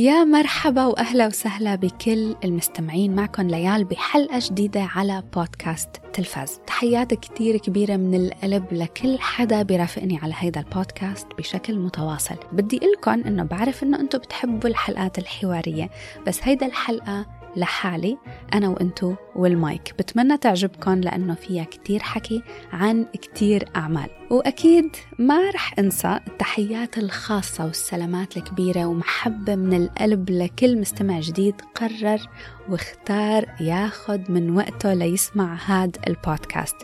يا مرحبا وأهلا وسهلا بكل المستمعين معكم ليال بحلقة جديدة على بودكاست تلفاز. تحيات كتير كبيرة من القلب لكل حدا بيرافقني على هيدا البودكاست بشكل متواصل. بدي لكم إنه بعرف إنه أنتم بتحبوا الحلقات الحوارية بس هيدا الحلقة لحالي أنا وإنتو والمايك بتمنى تعجبكم لأنه فيها كتير حكي عن كتير أعمال. وأكيد ما رح أنسى التحيات الخاصة والسلامات الكبيرة ومحبة من القلب لكل مستمع جديد قرر واختار ياخد من وقته ليسمع هاد البودكاست.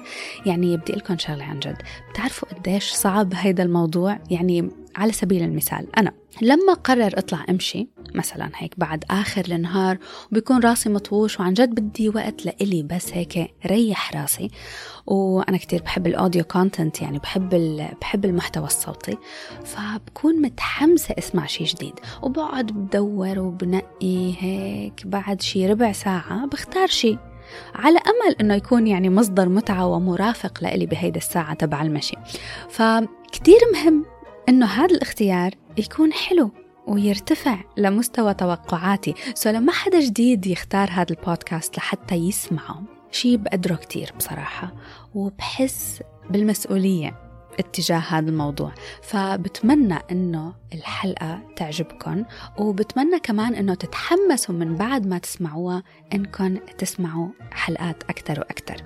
يعني بدي قلكم شغلة عن جد. بتعرفوا قديش صعب هيدا الموضوع؟ يعني على سبيل المثال أنا لما قرر اطلع امشي مثلا هيك بعد آخر النهار وبيكون راسي مطوش وعن جد بدي وقت لإلي بس هيك ريح راسي. وأنا كتير بحب ال audio content يعني بحب بحب المحتوى الصوتي. فبكون متحمسة أسمع شيء جديد. وبقعد بدور وبنقي هيك بعد شي ربع ساعة بختار شيء على أمل إنه يكون يعني مصدر متعة ومرافق لإلي بهيدا الساعة تبع المشي. فكتير مهم إنه هذا الاختيار يكون حلو ويرتفع لمستوى توقعاتي. سو لما حدا جديد يختار هذا البودكاست لحتى يسمعه شي بقدره كتير بصراحة. وبحس بالمسؤولية اتجاه هذا الموضوع. فبتمنى إنه الحلقة تعجبكم وبتمنى كمان إنه تتحمسوا من بعد ما تسمعوها انكم تسمعوا حلقات أكثر وأكثر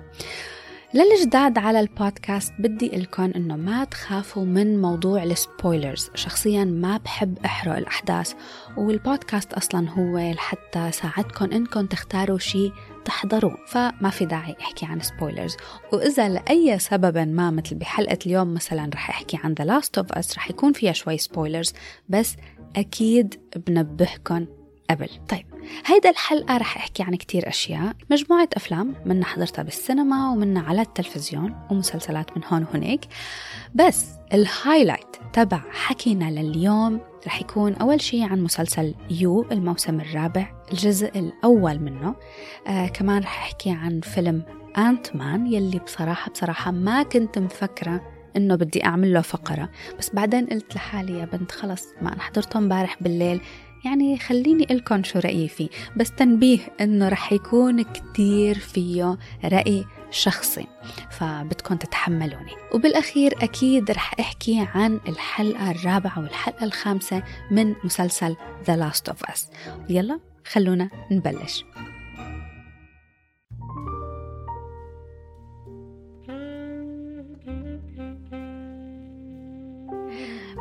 للجداد على البودكاست بدي قلكم إنه ما تخافوا من موضوع ال spoilers. شخصيا ما بحب أحرق الأحداث والبودكاست أصلا هو لحتى ساعدكم انكم تختاروا شيء تحضروه. فما في داعي أحكي عن spoilers. وإذا لأي سبب ما مثل بحلقة اليوم مثلا رح أحكي عن The Last of Us رح يكون فيها شوي spoilers بس أكيد بنبهكم قبل. طيب هيدا الحلقة رح أحكي عن كتير أشياء. مجموعة أفلام منا حضرتها بالسينما ومنا على التلفزيون ومسلسلات من هون وهنيك بس ال highlight تبع حكينا لليوم رح يكون أول شيء عن مسلسل You الموسم الرابع الجزء الأول منه. آه كمان رح أحكي عن فيلم أنت مان يلي بصراحة بصراحة ما كنت مفكرة إنه بدي أعمل له فقرة. بس بعدين قلت لحالي يا بنت خلص ما أنا حضرته امبارح بالليل. يعني خليني لكم شو رأيي فيه بس تنبيه إنه رح يكون كتير فيه رأي شخصي فبدكم تتحملوني. وبالأخير أكيد رح أحكي عن الحلقة الرابعة والحلقة الخامسة من مسلسل The Last of Us. يلا خلونا نبلش.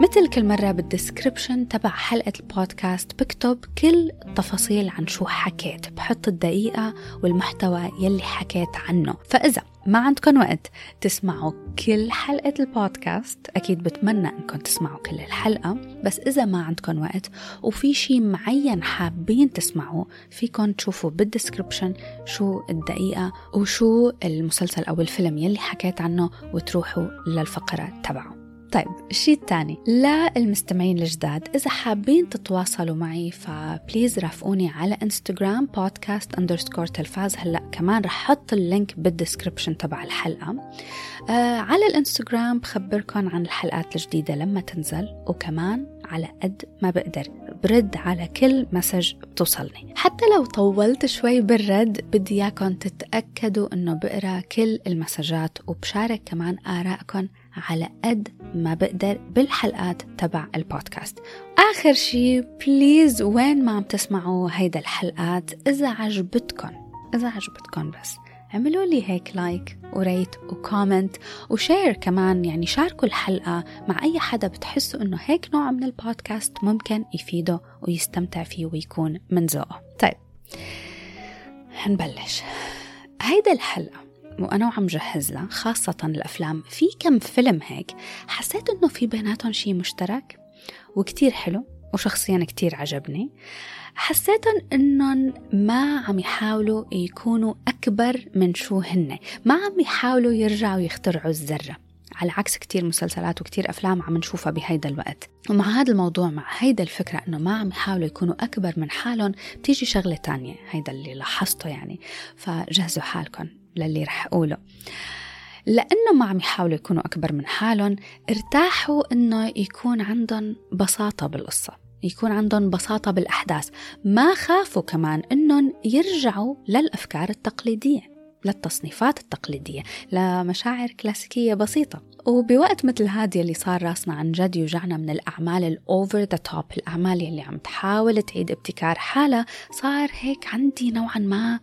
مثل كل مرة بالدسكريبشن تبع حلقة البودكاست بكتب كل التفاصيل عن شو حكيت بحط الدقيقة والمحتوى يلي حكيت عنه. فإذا ما عندكم وقت تسمعوا كل حلقة البودكاست أكيد بتمنى أنكم تسمعوا كل الحلقة. بس إذا ما عندكم وقت وفي شيء معين حابين تسمعوه فيكم تشوفوا بال description شو الدقيقة وشو المسلسل أو الفيلم يلي حكيت عنه وتروحوا للفقرة تبعه. طيب الشيء الثاني. للمستمعين الجداد إذا حابين تتواصلوا معي ف please رافقوني على انستغرام بودكاست underscore تلفاز. هلأ كمان رح أحط ال link بال description تبع الحلقة. آه على الإنستغرام بخبركم عن الحلقات الجديدة لما تنزل وكمان على قد ما بقدر برد على كل message بتوصلني. حتى لو طولت شوي بالرد بدي اياكم تتأكدوا إنه بقرأ كل المسجات وبشارك كمان آرائكم على قد ما بقدر بالحلقات تبع البودكاست. آخر شي please وين ما عم تسمعوا هيدا الحلقات إذا عجبتكم إذا عجبتكم بس اعملوا لي هيك like و rate و comment و share كمان يعني شاركوا الحلقة مع أي حدا بتحسوا إنه هيك نوع من البودكاست ممكن يفيده ويستمتع فيه ويكون من ذوقه. طيب هنبلش. هيدا الحلقة وأنا وعم جهز لها خاصة الأفلام. في كم فيلم هيك حسيت إنه في بيناتهم شيء مشترك وكتير حلو وشخصيا كتير عجبني. حسيتهم إنهم ما عم يحاولوا يكونوا أكبر من شو هن. ما عم يحاولوا يرجعوا يخترعوا الذرة. على عكس كتير مسلسلات وكتير أفلام عم نشوفها بهيدا الوقت. ومع هذا الموضوع مع هيدا الفكرة أنه ما عم يحاولوا يكونوا أكبر من حالهم بتيجي شغلة تانية هيدا اللي لاحظته يعني. فجهزوا حالكم. للي رح أقوله. لأنه ما عم يحاولوا يكونوا أكبر من حالهم ارتاحوا أنه يكون عندهم بساطة بالقصة يكون عندهم بساطة بالأحداث. ما خافوا كمان أنهم يرجعوا للأفكار التقليدية للتصنيفات التقليدية لمشاعر كلاسيكية بسيطة. وبوقت مثل هذه اللي صار راسنا عن جد يوجعنا من الأعمال الأوفر ذا توب الأعمال اللي عم تحاول تعيد ابتكار حالها صار هيك عندي نوعا ما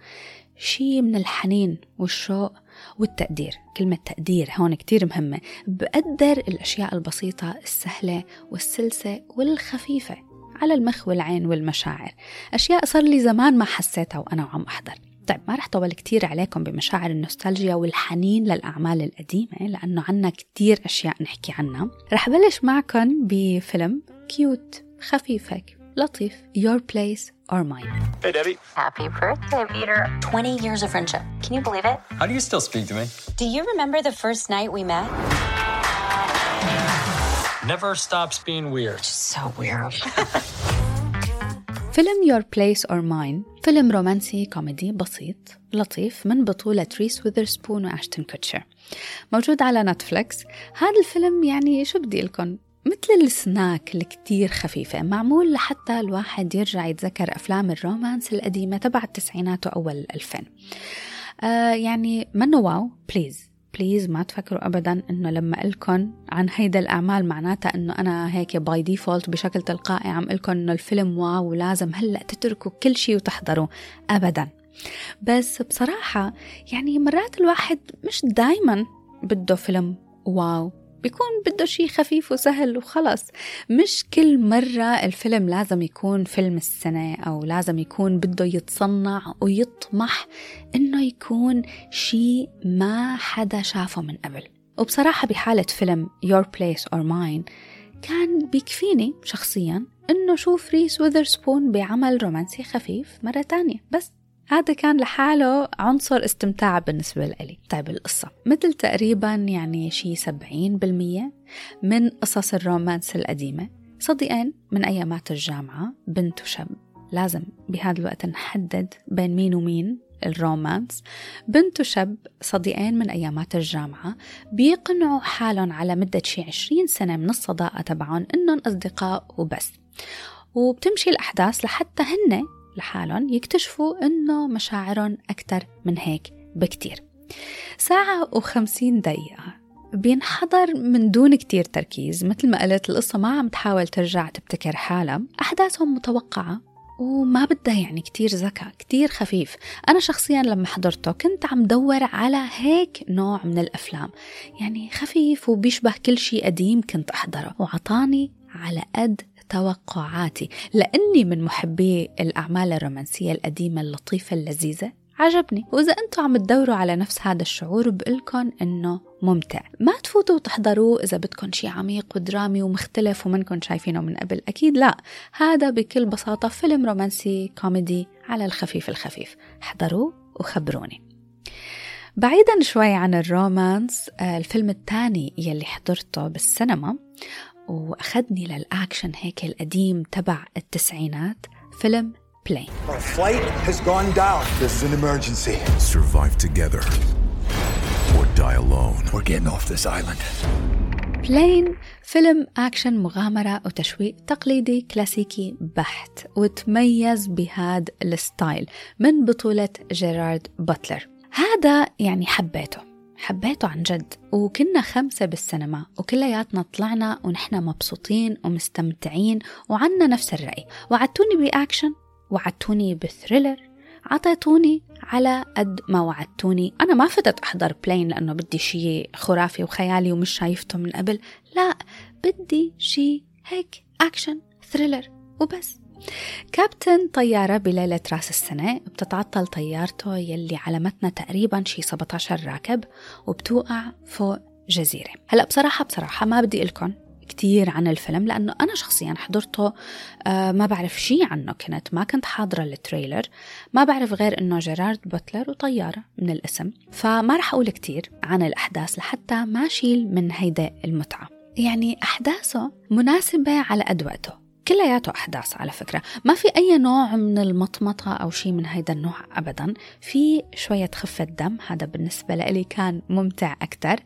شيء من الحنين والشوق والتقدير. كلمة تقدير هون كتير مهمة. بقدر الأشياء البسيطة السهلة والسلسة والخفيفة على المخ والعين والمشاعر. أشياء صار لي زمان ما حسيتها وأنا عم أحضر. طيب ما رح طول كتير عليكم بمشاعر النوستالجيا والحنين للأعمال القديمة لأنه عنا كتير أشياء نحكي عنها. رح بلش معكم بفيلم كيوت خفيف هيك لطيف Your Place or Mine Hey, Debbie. Happy birthday, Peter. 20 years of friendship. Can you believe it? How do you still speak to me? Do you remember the first night we met? Never stops being weird. So weird. فيلم Your Place or Mine فيلم رومانسي كوميدي بسيط لطيف من بطولة ريس ويذرسبون وأشتن كوتشر موجود على نتفلكس هذا الفيلم يعني شو بدي لكم مثل السناك الكتير خفيفة معمول لحتى الواحد يرجع يتذكر أفلام ال romance القديمة تبع التسعينات وأول الألفين آه يعني منه wow please please ما تفكروا ابدا إنه لما قلكم عن هيدا الأعمال معناتها إنه أنا هيك by default بشكل تلقائي عم قلكم إنه الفيلم wow ولازم هلأ تتركوا كل شيء وتحضروا ابدا. بس بصراحة يعني مرات الواحد مش دايما بده فيلم wow. بيكون بده شيء خفيف وسهل وخلص مش كل مرة الفيلم لازم يكون فيلم السنة أو لازم يكون بده يتصنع ويطمح إنه يكون شيء ما حدا شافه من قبل. وبصراحة بحالة فيلم Your Place or Mine كان بيكفيني شخصيا إنه شوف ريس وذرسبون بعمل رومانسي خفيف مرة تانية. بس هذا كان لحاله عنصر استمتاع بالنسبة لي طيب القصة. مثل تقريبا يعني شي 70% من قصص الرومانس القديمة. صديقين من أيامات الجامعة بنت وشاب. لازم بهذا الوقت نحدد بين مين ومين الرومانس. بنت وشاب صديقين من أيامات الجامعة. بيقنعوا حالهم على مدة شي 20 سنة من الصداقة تبعهم إنهم أصدقاء وبس. وبتمشي الأحداث لحتى هن لحالهم يكتشفوا إنه مشاعرهم أكتر من هيك بكتير. ساعة وخمسين دقيقة. بينحضر من دون كتير تركيز. مثل ما قلت القصة ما عم تحاول ترجع تبتكر حالها. أحداثهم متوقعة وما بدها يعني كتير ذكاء كتير خفيف. أنا شخصيا لما حضرته كنت عم دور على هيك نوع من الأفلام. يعني خفيف وبيشبه كل شيء قديم كنت أحضره. وعطاني على قد توقعاتي لأني من محبي الأعمال الرومانسية القديمة اللطيفة اللذيذة. عجبني. وإذا أنتم عم تدوروا على نفس هذا الشعور بقلكن إنه ممتع. ما تفوتوا وتحضروه إذا بدكم شيء عميق ودرامي ومختلف ومنكم شايفينه من قبل. أكيد لا. هذا بكل بساطة فيلم رومانسي كوميدي على الخفيف الخفيف. احضروه وخبروني. بعيدا شوي عن ال romance آه، الفيلم الثاني يلي حضرته بالسينما وأخذني للأكشن هيك القديم تبع التسعينات فيلم Plane Our flight has gone down. This is an emergency. Survive together or die alone. We're getting off this island. Plane فيلم أكشن مغامرة وتشويق تقليدي كلاسيكي بحت وتميز بهذا ال style من بطولة جيرارد باتلر هذا يعني حبيته حبيته عن جد. وكنا خمسة بالسينما وكلياتنا طلعنا ونحن مبسوطين ومستمتعين وعنا نفس الرأي. وعدتوني بأكشن وعدتوني ب thriller عطيتوني على قد ما وعدتوني. أنا ما فتت أحضر Plane لأنه بدي شيء خرافي وخيالي ومش شايفته من قبل. لا بدي شيء هيك action thriller وبس. كابتن طيارة بليلة راس السنة بتتعطل طيارته يلي على متنها تقريبا شي 17 راكب وبتوقع فوق جزيرة. هلأ بصراحة بصراحة ما بدي قلكم كتير عن الفيلم لأنه أنا شخصيا حضرته آه ما بعرف شي عنه كنت ما كنت حاضرة ال trailer ما بعرف غير أنه جيرارد بوتلر وطيارة من الاسم فما رح أقول كتير عن الأحداث لحتى ما أشيل من هيدا المتعة. يعني أحداثه مناسبة على قد وقته كلياته أحداث على فكرة. ما في أي نوع من المطمطة أو شيء من هيدا النوع أبدا. في شوية خفة دم هذا بالنسبة لي كان ممتع أكتر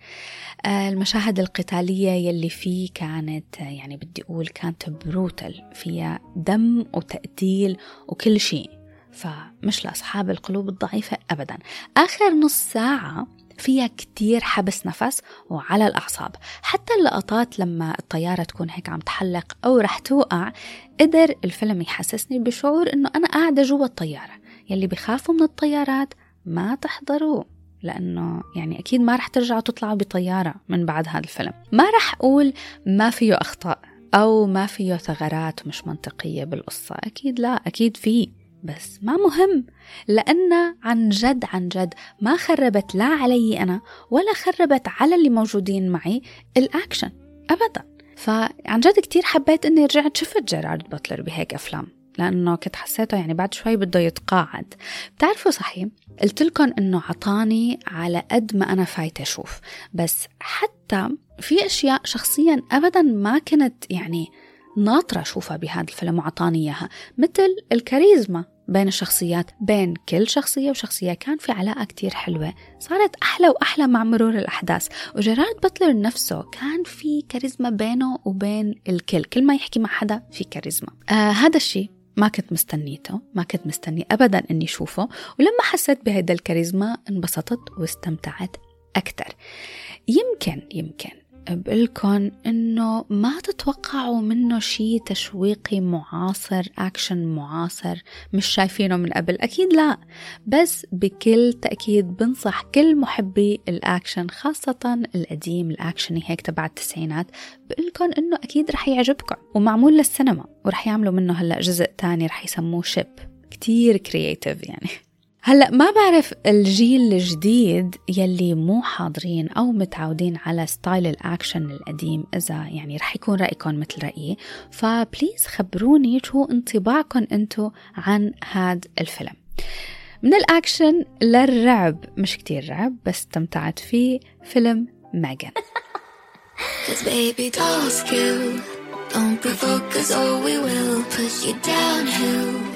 آه، المشاهد القتالية يلي فيه كانت يعني بدي أقول كانت بروتل فيها دم وتقتيل وكل شيء. فمش لأصحاب القلوب الضعيفة أبدا. آخر نص ساعة فيها كتير حبس نفس وعلى الأعصاب. حتى اللقطات لما الطيارة تكون هيك عم تحلق أو رح توقع قدر الفيلم يحسسني بشعور إنه أنا قاعدة جوا الطيارة. يلي بخافوا من الطيارات ما تحضروه لأنه يعني أكيد ما رح ترجعوا تطلعوا بطيارة من بعد هذا الفيلم. ما رح أقول ما فيه أخطاء أو ما فيه ثغرات مش منطقية بالقصة. أكيد لا أكيد فيه بس ما مهم لأن عن جد عن جد ما خربت لا علي أنا ولا خربت على اللي موجودين معي الأكشن أبدا. فعن جد كتير حبيت أني رجعت شفت جيرارد باتلر بهيك أفلام لأنه كنت حسيته يعني بعد شوي بده يتقاعد. بتعرفوا صحيح قلت لكم أنه عطاني على قد ما أنا فايتة أشوف بس حتى في أشياء شخصيا أبدا ما كنت يعني ناطرة أشوفها بهذا الفيلم وعطاني إياها مثل الكاريزما. بين الشخصيات بين كل شخصية وشخصية كان في علاقة كتير حلوة. صارت أحلى وأحلى مع مرور الأحداث. وجيرارد باتلر نفسه كان في كاريزما بينه وبين الكل. كل ما يحكي مع حدا في كاريزما. آه هذا الشيء ما كنت مستنيته ما كنت مستني أبدا أني أشوفه. ولما حسيت بهيدا الكاريزما انبسطت واستمتعت أكثر يمكن يمكن بقولكن إنه ما تتوقعوا منه شيء تشويقي معاصر اكشن معاصر مش شايفينه من قبل. أكيد لا. بس بكل تأكيد بنصح كل محبي الاكشن خاصة القديم الاكشني هيك تبع التسعينات بقولكن إنه أكيد رح يعجبكم. ومعمول للسينما ورح يعملوا منه هلأ جزء تاني رح يسموه Ship. كتير creative يعني. هلا ما بعرف الجيل الجديد يلي مو حاضرين أو متعودين على style الأكشن القديم إذا يعني رح يكون رأيكم مثل رأيي. ف please خبروني شو انطباعكم أنتو عن هذا الفيلم. من الأكشن للرعب مش كتير رعب بس استمتعت فيه فيلم M3GAN Don't provoke us or we will push you downhill.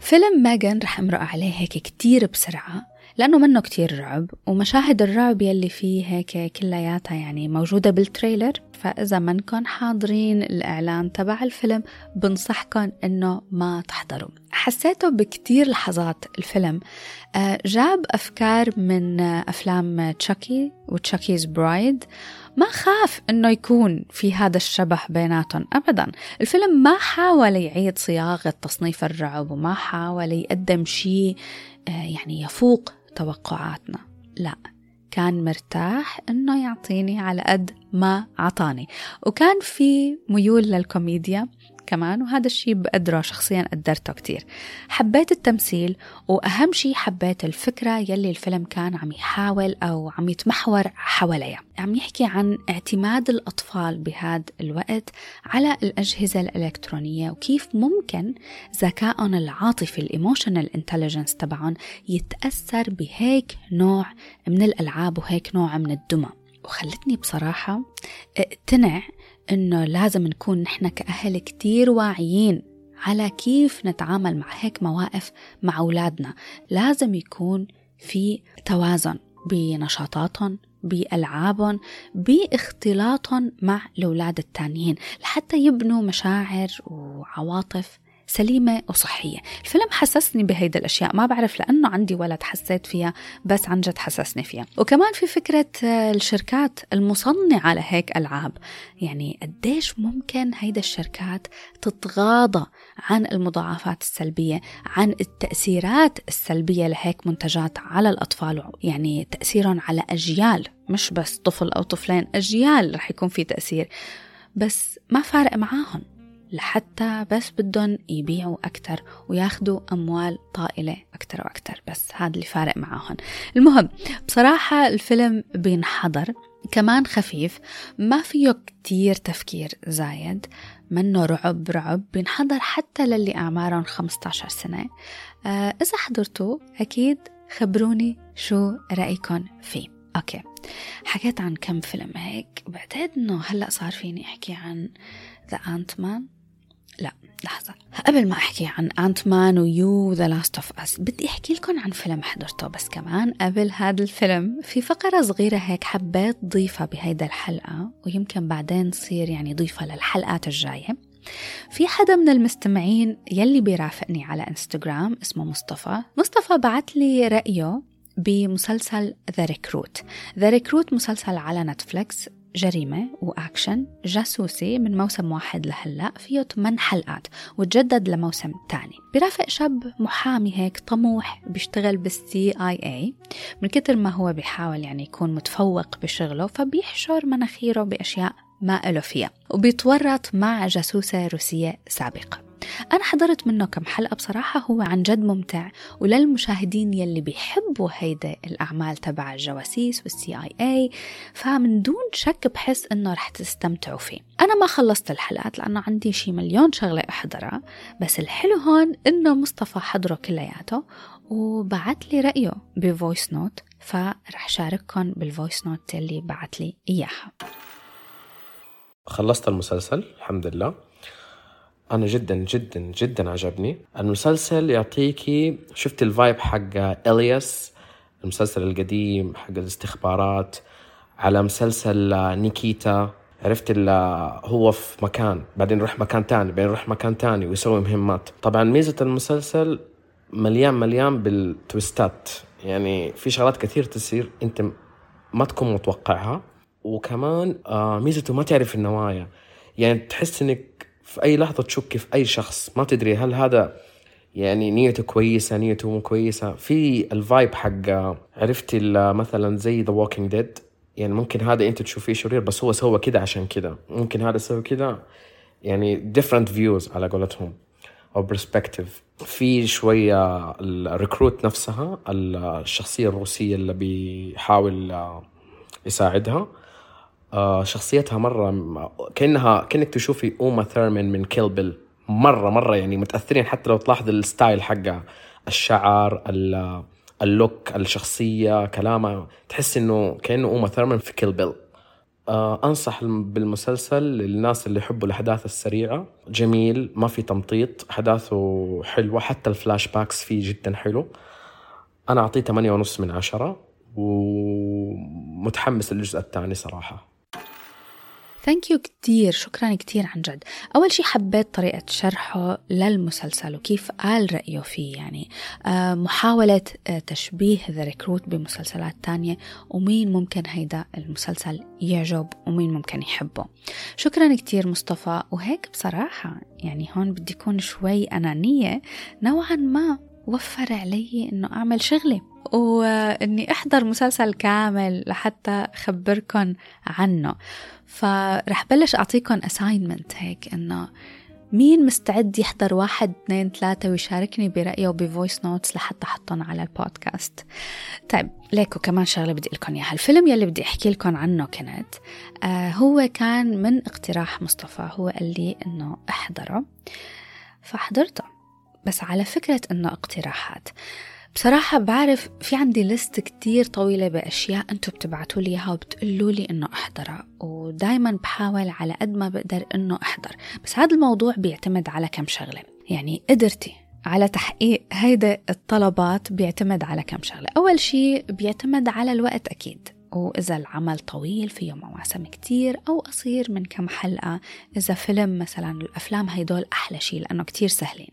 فيلم M3GAN رح امرق عليه هيك كتير بسرعة لأنه منه كتير رعب ومشاهد الرعب يلي فيه هيك كلياتها يعني موجودة بال trailer. فإذا منكن حاضرين الإعلان تبع الفيلم بنصحكن إنه ما تحضروا. حسيته بكتير لحظات الفيلم. آه، جاب أفكار من آه، أفلام تشاكي وتشاكيز برايد ما خاف إنه يكون في هذا الشبه بيناتهم ابدا. الفيلم ما حاول يعيد صياغة تصنيف الرعب وما حاول يقدم شيء آه، يعني يفوق توقعاتنا. لا كان مرتاح إنه يعطيني على قد ما عطاني. وكان في ميول للكوميديا. كمان وهذا الشيء بقدره شخصيا قدرته كتير. حبيت التمثيل وأهم شيء حبيت الفكرة يلي الفيلم كان عم يحاول أو عم يتمحور حواليها. عم يحكي عن اعتماد الأطفال بهذا الوقت على الأجهزة الإلكترونية وكيف ممكن ذكائهم العاطفي ال emotional intelligence تبعهم يتأثر بهيك نوع من الألعاب وهيك نوع من الدمى. وخلتني بصراحة اقتنع إنه لازم نكون نحن كأهل كتير واعيين على كيف نتعامل مع هيك مواقف مع أولادنا. لازم يكون في توازن بنشاطاتهم بألعابهم باختلاطهم مع الأولاد التانيين لحتى يبنوا مشاعر وعواطف سليمة وصحية. الفيلم حسسني بهيدا الأشياء ما بعرف لأنه عندي ولد حسيت فيها بس عن جد حسسني فيها. وكمان في فكرة الشركات المصنعة لهيك ألعاب. يعني قديش ممكن هيدا الشركات تتغاضى عن المضاعفات السلبية عن التأثيرات السلبية لهيك منتجات على الأطفال يعني تأثيرهم على أجيال مش بس طفل أو طفلين أجيال رح يكون في تأثير. بس ما فارق معاهم. لحتى بس بدهم يبيعوا أكتر وياخدوا أموال طائلة أكتر وأكتر. بس هذا اللي فارق معاهم. المهم بصراحة الفيلم بينحضر كمان خفيف ما فيه كتير تفكير زايد منه رعب رعب. بينحضر حتى للي أعمارهم 15 سنة. آه إذا حضرتوا أكيد خبروني شو رأيكم فيه. أوكي. حكيت عن كم فيلم هيك بعتقد إنه هلأ صار فيني أحكي عن The Ant-Man لحظة. قبل ما أحكي عن Ant-Man و You The Last of Us بدي أحكي لكم عن فيلم حضرته بس كمان قبل هذا الفيلم. في فقرة صغيرة هيك حبيت ضيفها بهيدا الحلقة ويمكن بعدين تصير يعني ضيفها للحلقات الجاية. في حدا من المستمعين يلي بيرافقني على انستغرام اسمه مصطفى. مصطفى بعت لي رأيه بمسلسل The Recruit The Recruit مسلسل على نتفليكس جريمة وأكشن جاسوسي من موسم واحد لهلأ. فيه 8 حلقات وتجدد لموسم تاني. برافق شاب محامي هيك طموح بيشتغل بال CIA من كتر ما هو بيحاول يعني يكون متفوق بشغله فبيحشر مناخيره بأشياء ما إله فيها. وبيتورط مع جاسوسة روسية سابقة. أنا حضرت منه كم حلقة بصراحة هو عن جد ممتع. وللمشاهدين يلي بيحبوا هيدا الأعمال تبع الجواسيس وال CIA فمن دون شك بحس إنه رح تستمتعوا فيه. أنا ما خلصت الحلقات لأنه عندي شي مليون شغلة أحضرها بس الحلو هون إنه مصطفى حضره كلياته وبعت لي رأيه ب voice note فرح شارككم بال voice note اللي بعت لي إياها. خلصت المسلسل الحمد لله. أنا جدا جدا جدا عجبني. المسلسل يعطيكي شفت ال vibe حق إلياس المسلسل القديم حق الاستخبارات. على مسلسل نيكيتا عرفت هو في مكان بعدين يروح مكان تاني بعدين يروح مكان تاني ويسوي مهمات. طبعا ميزة المسلسل مليان مليان بالتويستات. يعني في شغلات كثير تصير أنت ما تكون متوقعها. وكمان آه ميزته ما تعرف النوايا. يعني تحس إنك في أي لحظة تشك في أي شخص ما تدري هل هذا يعني نيته كويسة نيته مو كويسة. في ال vibe حق عرفتي مثلا زي The Walking Dead يعني ممكن هذا أنت تشوفيه شرير بس هو سوى كده عشان كده. ممكن هذا سوى كده يعني different views على قولتهم أو perspective في شوية ال Recruit نفسها الشخصية الروسية اللي بيحاول يساعدها. آه، شخصيتها مرة كأنها كأنك تشوفي أوما ثيرمان من Kill Bill مرة مرة يعني متأثرين حتى لو تلاحظ ال style حقها. الشعر ال- ال look الشخصية كلامها. تحس إنه كأنه أوما ثيرمان في Kill Bill آه أنصح بالمسلسل للناس اللي يحبوا الأحداث السريعة. جميل ما في تمطيط. أحداثه حلوة. حتى ال flashbacks فيه جدا حلو. أنا أعطيه 8 ونص من عشرة. ومتحمس للجزء الثاني صراحة. Thank you كتير. شكرا كتير عن جد. أول شي حبيت طريقة شرحه للمسلسل وكيف قال رأيه فيه. يعني آه، محاولة آه، تشبيه The Recruit بمسلسلات تانية ومين ممكن هيدا المسلسل يعجب ومين ممكن يحبه. شكرا كتير مصطفى. وهيك بصراحة يعني هون بدي أكون شوي أنانية. نوعا ما وفر علي إنه أعمل شغلي وإني أحضر مسلسل كامل لحتى أخبركن عنه. فرح بلش أعطيكم assignment هيك إنه مين مستعد يحضر واحد اثنين ثلاثة ويشاركني برأيه ب voice notes لحتى أحطهم على البودكاست. طيب ليكو كمان شغلة بدي لكم إياها. الفيلم يلي بدي أحكي لكم عنه كانت آه هو كان من اقتراح مصطفى. هو قال لي إنه أحضره فحضرته. بس على فكرة إنه اقتراحات. بصراحة بعرف في عندي list كتير طويلة بأشياء أنتوا بتبعتوا لي إياها وبتقولوا لي إنه أحضرها ودايما بحاول على قد ما بقدر إنه أحضر. بس هذا الموضوع بيعتمد على كم شغلة. يعني قدرتي على تحقيق هيدا الطلبات بيعتمد على كم شغلة. أول شيء بيعتمد على الوقت أكيد وإذا العمل طويل فيه مواسم كتير أو قصير من كم حلقة. إذا فيلم مثلا الأفلام هيدول أحلى شيء لأنه كتير سهلين.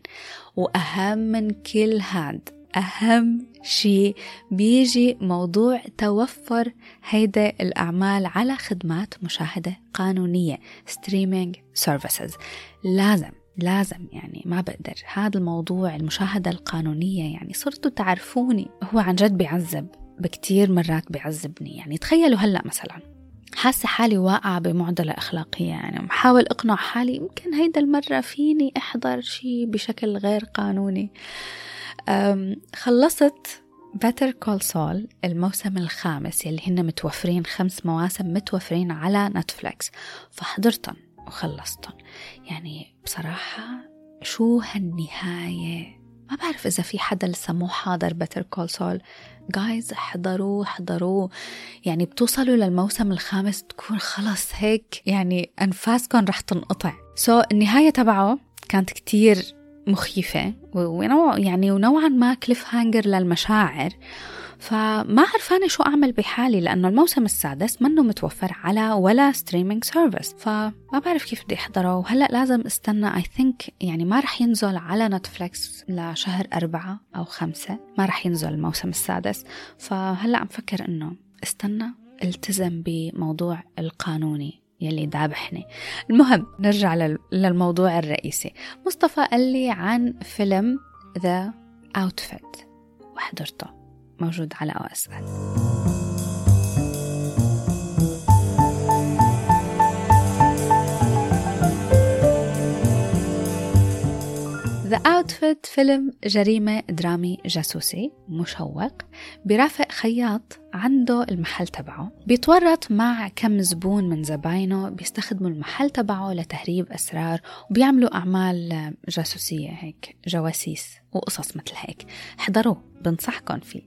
وأهم من كل هاد أهم شيء. بيجي موضوع توفر هيدا الأعمال على خدمات مشاهدة قانونية streaming services. لازم لازم يعني ما بقدر. هذا الموضوع المشاهدة القانونية يعني صرتوا تعرفوني. هو عن جد بيعذب بكتير مرات بيعذبني. يعني تخيلوا هلأ مثلا حاسة حالي واقعة بمعضلة أخلاقية. يعني بحاول أقنع حالي يمكن هيدا المرة فيني أحضر شيء بشكل غير قانوني. خلصت Better Call Saul الموسم الخامس يلي هن متوفرين خمس مواسم متوفرين على نتفليكس. فحضرتن وخلصتن. يعني بصراحة شو هالنهاية؟ ما بعرف إذا في حدا لسه مو حاضر Better Call Saul جايز احضروه احضروه يعني بتوصلوا للموسم الخامس تكون خلص هيك. يعني أنفاسكم رح تنقطع. so, النهاية تبعه كانت كتير مخيفة. ونوع يعني ونوعا ما cliffhanger للمشاعر. فما عرفانة شو أعمل بحالي لأنه الموسم السادس منه متوفر على ولا streaming service فما بعرف كيف بدي أحضره. وهلأ لازم استنى I think يعني ما رح ينزل على نتفليكس لشهر أربعة أو خمسة. ما رح ينزل الموسم السادس. فهلأ عم فكر إنه استنى التزم بموضوع القانوني. يلي دابحني المهم نرجع للموضوع الرئيسي. مصطفى قال لي عن فيلم The Outfit وحضرته موجود على OSN The Outfit فيلم جريمة درامي جاسوسي مشوق بيرافق خياط عنده المحل تبعه. بيتورط مع كم زبون من زباينه بيستخدموا المحل تبعه لتهريب أسرار وبيعملوا أعمال جاسوسية هيك جواسيس وقصص مثل هيك. احضروه بنصحكم فيه.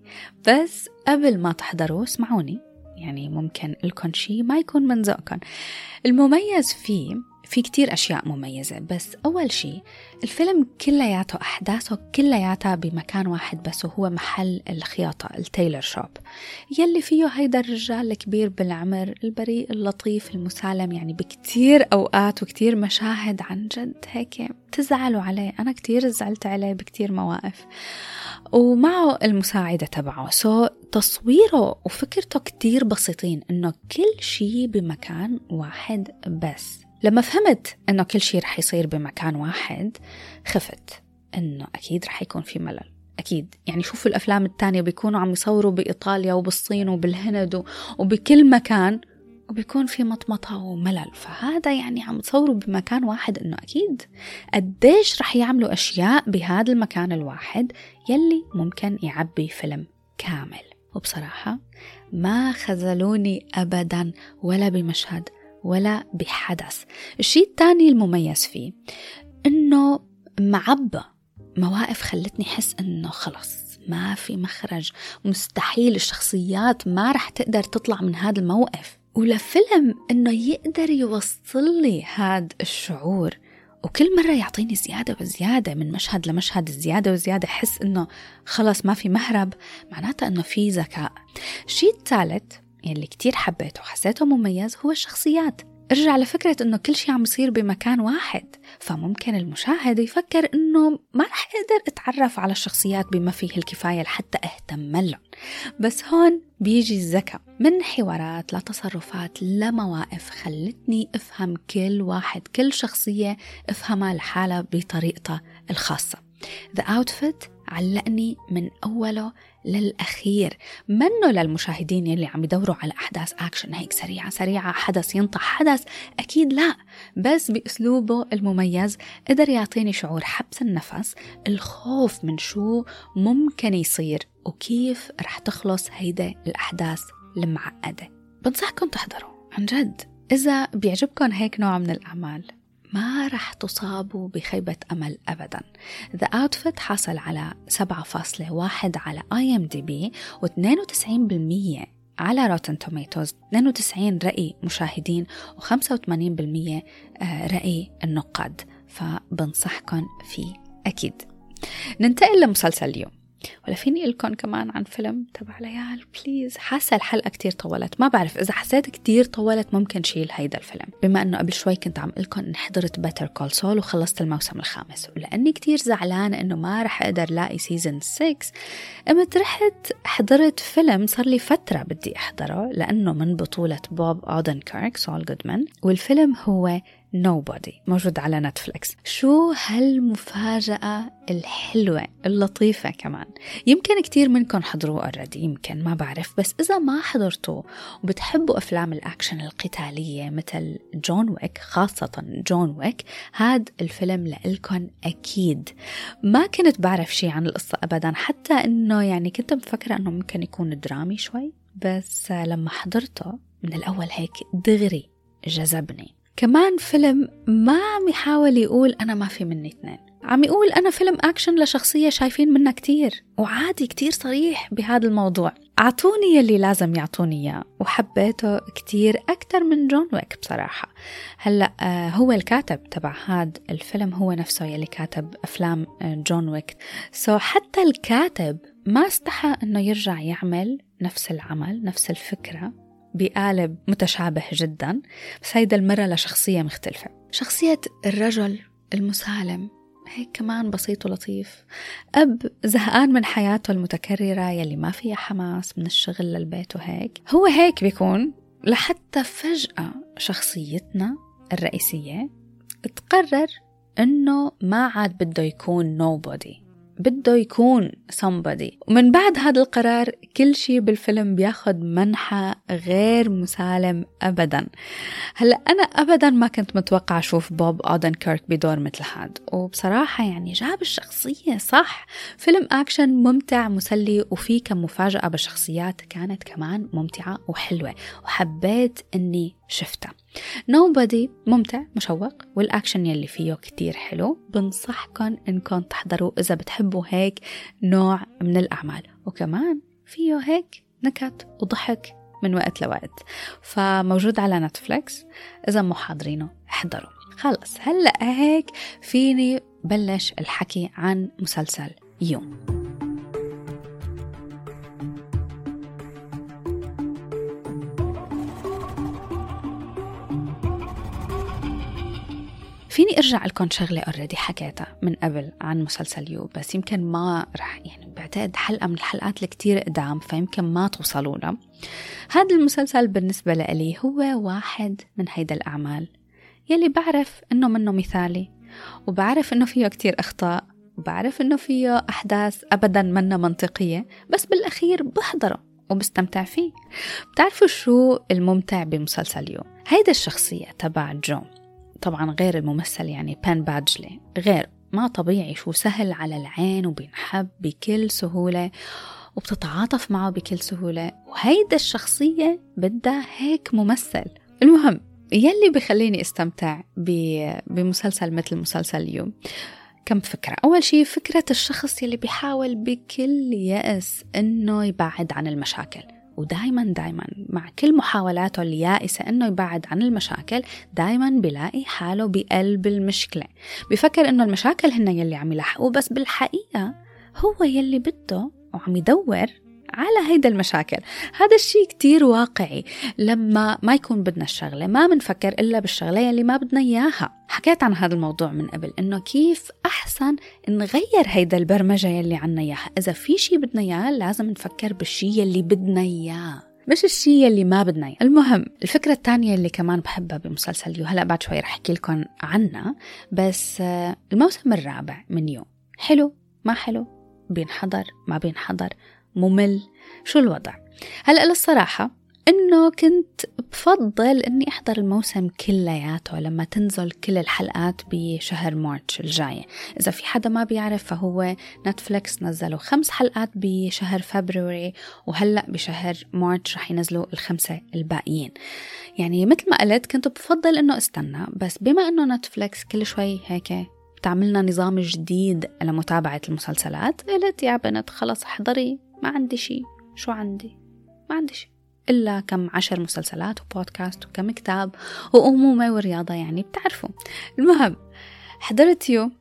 بس قبل ما تحضروا اسمعوني. يعني ممكن يكون شيء ما يكون من ذوقكم المميز فيه في كتير أشياء مميزة بس أول شيء الفيلم كلياته أحداثه كلياتها بمكان واحد بس وهو محل الخياطة ال tailor shop يلي فيه هيدا الرجال الكبير بالعمر البريء اللطيف المسالم يعني بكتير أوقات وكتير مشاهد عن جد هيك تزعلوا عليه. أنا كتير زعلت عليه بكتير مواقف. ومعه المساعدة تبعه. so تصويره وفكرته كتير بسيطين إنه كل شي بمكان واحد بس. لما فهمت إنه كل شيء رح يصير بمكان واحد خفت إنه أكيد رح يكون في ملل. أكيد. يعني شوفوا الأفلام التانية بيكونوا عم يصوروا بإيطاليا وبالصين وبالهند وبكل مكان وبيكون في مطمطة وملل. فهذا يعني عم تصوروا بمكان واحد إنه أكيد قديش رح يعملوا أشياء بهذا المكان الواحد يلي ممكن يعبي فيلم كامل. وبصراحة ما خذلوني أبدا ولا بمشهد ولا بحدث. الشيء الثاني المميز فيه إنه معبى مواقف خلتني حس إنه خلص ما في مخرج. مستحيل الشخصيات ما رح تقدر تطلع من هذا الموقف. ولفيلم إنه يقدر يوصل لي هذا الشعور. وكل مرة يعطيني زيادة وزيادة من مشهد لمشهد زيادة وزيادة أحس إنه خلص ما في مهرب. معناتها إنه في ذكاء. الشيء الثالث يلي كتير حبيته وحسيته مميز هو الشخصيات. ارجع لفكرة إنه كل شيء عم يصير بمكان واحد فممكن المشاهد يفكر إنه ما رح أقدر أتعرف على الشخصيات بما فيه الكفاية لحتى أهتم لهم. بس هون بيجي الذكاء. من حوارات لتصرفات لمواقف خلتني أفهم كل واحد كل شخصية أفهمها لحالها بطريقتها الخاصة. The Outfit علقني من أوله للأخير. منه للمشاهدين يلي عم يدوروا على أحداث أكشن. هيك سريعة سريعة حدث ينطح حدث أكيد لا بس بأسلوبه المميز. قدر يعطيني شعور حبس النفس الخوف من شو ممكن يصير وكيف رح تخلص هيدا الأحداث المعقدة. بنصحكم تحضروا عن جد. إذا بيعجبكم هيك نوع من الأعمال. ما رح تصابوا بخيبة أمل أبدا. The Outfit حصل على 7.1 على بي و92% على Rotten Tomatoes 92 رأي مشاهدين و85% آه، رأي النقاد. فبنصحكم فيه أكيد. ننتقل لمسلسل اليوم. ولا فيني لكم كمان عن فيلم. تبع ليال please حاسة الحلقة كتير طولت. ما بعرف إذا حسيت كتير طولت ممكن شيل هيدا الفيلم. بما أنه قبل شوي كنت عم لكم إن حضرت Better Call Saul وخلصت الموسم الخامس. ولأني كتير زعلانة إنه ما رح أقدر لاقي season 6 قمت رحت حضرت فيلم صار لي فترة بدي أحضره لأنه من بطولة Bob Odenkirk Saul Goodman والفيلم هو Nobody. موجود على نتفليكس. شو هالمفاجأة الحلوة اللطيفة كمان؟ يمكن كتير منكم حضروه already يمكن ما بعرف بس إذا ما حضرتوه وبتحبوا أفلام الأكشن القتالية مثل John Wick خاصة John Wick هاد الفيلم لإلكن أكيد. ما كنت بعرف شي عن القصة أبدا حتى إنه يعني كنت مفكرة إنه ممكن يكون درامي شوي بس لما حضرته من الأول هيك دغري جذبني. كمان فيلم ما عم يحاول يقول أنا ما في مني اثنين. عم يقول أنا فيلم أكشن لشخصية شايفين منها كتير وعادي كتير صريح بهذا الموضوع. أعطوني يلي لازم يعطوني إياه وحبيته كتير أكتر من John Wick بصراحة. هلأ آه، هو الكاتب تبع هذا الفيلم هو نفسه يلي كاتب أفلام آه، John Wick. so حتى الكاتب ما استحى أنه يرجع يعمل نفس العمل نفس الفكرة. بقالب متشابه جدا بس هيدا المرة لشخصية مختلفة. شخصية الرجل المسالم هيك كمان بسيط ولطيف. أب زهقان من حياته المتكررة يلي ما فيها حماس من الشغل للبيت وهيك. هو هيك بيكون لحتى فجأة شخصيتنا الرئيسية تقرر إنه ما عاد بده يكون nobody. بده يكون somebody. ومن بعد هذا القرار كل شيء بالفيلم بياخد منحى غير مسالم أبدا. هلأ أنا أبدا ما كنت متوقع أشوف بوب أودن كيرك بدور مثل هاد. وبصراحة يعني جاب الشخصية صح. فيلم أكشن ممتع مسلي وفي كم مفاجأة بالشخصيات كانت كمان ممتعة وحلوة. وحبيت أني شفتها. نوبادي ممتع مشوق والأكشن يلي فيه كتير حلو. بنصحكم إنكم تحضروا إذا بتحبوا هيك نوع من الأعمال. وكمان فيه هيك نكت وضحك من وقت لوقت. فموجود على نتفليكس إذا مو حاضرينه احضروا. خلص هلأ هيك فيني بلش الحكي عن مسلسل يوم. فيني أرجع لكم شغلة already حكيتها من قبل عن مسلسل You بس يمكن ما رح يعني بعتقد حلقة من الحلقات الكتير قدام فيمكن ما توصلوا لها. هذا المسلسل بالنسبة لي هو واحد من هيدا الأعمال يلي بعرف إنه منه مثالي وبعرف إنه فيه كتير أخطاء وبعرف إنه فيه أحداث ابدا منا منطقية بس بالأخير بحضره وبستمتع فيه. بتعرفوا شو الممتع بمسلسل You؟ هيدا الشخصية تبع جو طبعا غير الممثل يعني بان باجلي. غير ما طبيعي شو سهل على العين وبينحب بكل سهولة وبتتعاطف معه بكل سهولة. وهيدا الشخصية بدها هيك ممثل. المهم يلي بخليني استمتع بمسلسل مثل مسلسل اليوم. كم فكرة؟ أول شيء فكرة الشخص يلي بيحاول بكل يأس إنه يبعد عن المشاكل. ودايما دايما مع كل محاولاته اليائسة إنه يبعد عن المشاكل دايما بلاقي حاله بقلب المشكلة. بفكر إنه المشاكل هن يلي عم يلحقوه بس بالحقيقة هو يلي بده وعم يدور على هيدا المشاكل. هذا الشيء كتير واقعي. لما ما يكون بدنا الشغلة ما بنفكر إلا بالشغلة يلي ما بدنا إياها. حكيت عن هذا الموضوع من قبل إنه كيف أحسن نغير هيدا البرمجة يلي عنا إياها. إذا في شيء بدنا إياه لازم نفكر بالشيء يلي بدنا إياه مش الشيء اللي ما بدنا إياه. المهم الفكرة الثانية اللي كمان بحبها بمسلسل يو هلأ بعد شوي رح أحكي لكم عنها. بس الموسم الرابع من You حلو؟ ما حلو؟ بينحضر؟ ما بينحضر؟ ممل. شو الوضع؟ هلا للصراحة إنه كنت بفضل إني أحضر الموسم كلياته لما تنزل كل الحلقات بشهر March الجاي. إذا في حدا ما بيعرف فهو نتفليكس نزلوا خمس حلقات بشهر فبراير وهلأ بشهر March رح ينزلوا الخمسة الباقيين. يعني مثل ما قلت كنت بفضل إنه استنى بس بما إنه نتفليكس كل شوي هيك بتعملنا نظام جديد لمتابعة المسلسلات قلت يا بنت خلص احضري. ما عندي شي. شو عندي؟ ما عندي شي. إلا كم عشر مسلسلات وبودكاست وكم كتاب وأمومة ورياضة يعني بتعرفوا. المهم حضرت يو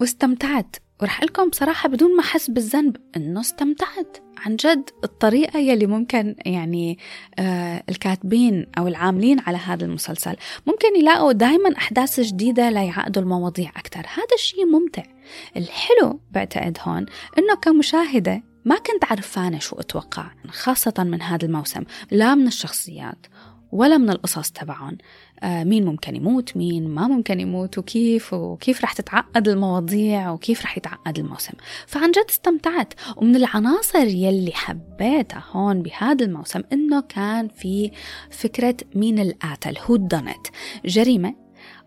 واستمتعت. ورح لكم بصراحة بدون ما أحس بالذنب إنه استمتعت. عن جد الطريقة يلي ممكن يعني آه الكاتبين أو العاملين على هذا المسلسل ممكن يلاقوا دايما أحداث جديدة ليعقدوا المواضيع أكثر هذا الشيء ممتع. الحلو بعتقد هون إنه كمشاهدة ما كنت عرفانة شو أتوقع خاصة من هذا الموسم. لا من الشخصيات ولا من القصص تبعهم. آه مين ممكن يموت مين ما ممكن يموت وكيف وكيف رح تتعقد المواضيع وكيف رح يتعقد الموسم. فعن جد استمتعت. ومن العناصر يلي حبيتها هون بهذا الموسم إنه كان في فكرة مين القاتل whodunit جريمة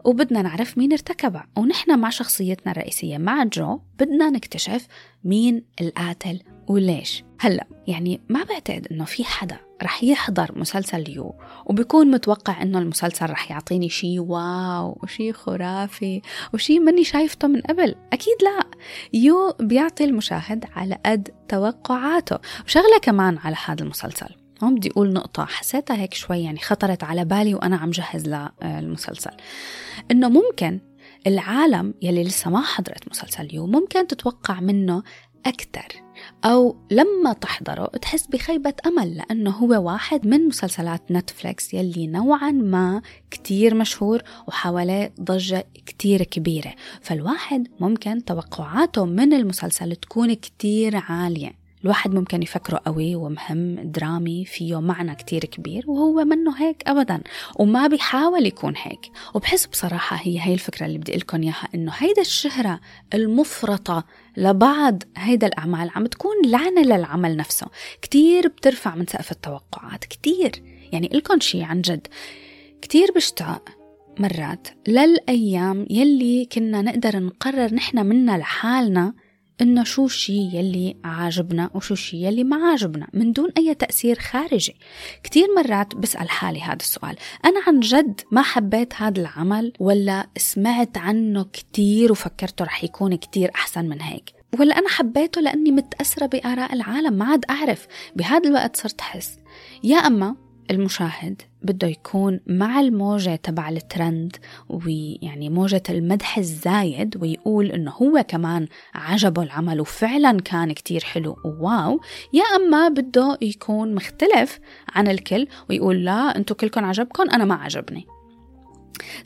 وبدنا نعرف مين ارتكبها. ونحن مع شخصيتنا الرئيسية مع جو بدنا نكتشف مين القاتل وليش. هلأ يعني ما بعتقد إنه في حدا رح يحضر مسلسل You وبيكون متوقع إنه المسلسل رح يعطيني شيء wow وشي خرافي وشي مني شايفته من قبل. أكيد لا. You بيعطي المشاهد على قد توقعاته. وشغلة كمان على هذا المسلسل. هون بدي أقول نقطة حسيتها هيك شوي يعني خطرت على بالي وأنا عم جهز للمسلسل إنه ممكن العالم يلي لسه ما حضرت مسلسل You ممكن تتوقع منه أكثر أو لما تحضره تحس بخيبة أمل لأنه هو واحد من مسلسلات نتفليكس يلي نوعا ما كتير مشهور وحواليه ضجة كتير كبيرة. فالواحد ممكن توقعاته من المسلسل تكون كتير عالية. الواحد ممكن يفكره قوي ومهم درامي فيه معنى كتير كبير وهو منه هيك أبدا وما بيحاول يكون هيك. وبحس بصراحة هي هي الفكرة اللي بدي لكم إياها إنه هيدا الشهرة المفرطة لبعض هيدا الأعمال عم تكون لعنة للعمل نفسه. كتير بترفع من سقف التوقعات كتير. يعني لكم شي عن جد كتير بشتاق مرات للأيام يلي كنا نقدر نقرر نحن منا لحالنا إنه شو الشي يلي عاجبنا وشو الشي يلي ما عاجبنا من دون أي تأثير خارجي. كتير مرات بسأل حالي هذا السؤال أنا عن جد ما حبيت هذا العمل ولا سمعت عنه كتير وفكرته رح يكون كتير أحسن من هيك؟ ولا أنا حبيته لأني متأثرة بآراء العالم ما عاد أعرف. بهذا الوقت صرت أحس. يا أما المشاهد بده يكون مع الموجة تبع الترند ويعني موجة المدح الزايد ويقول إنه هو كمان عجبه العمل وفعلا كان كتير حلو. وواو يا أما بده يكون مختلف عن الكل ويقول لا انتو كلكم عجبكم أنا ما عجبني.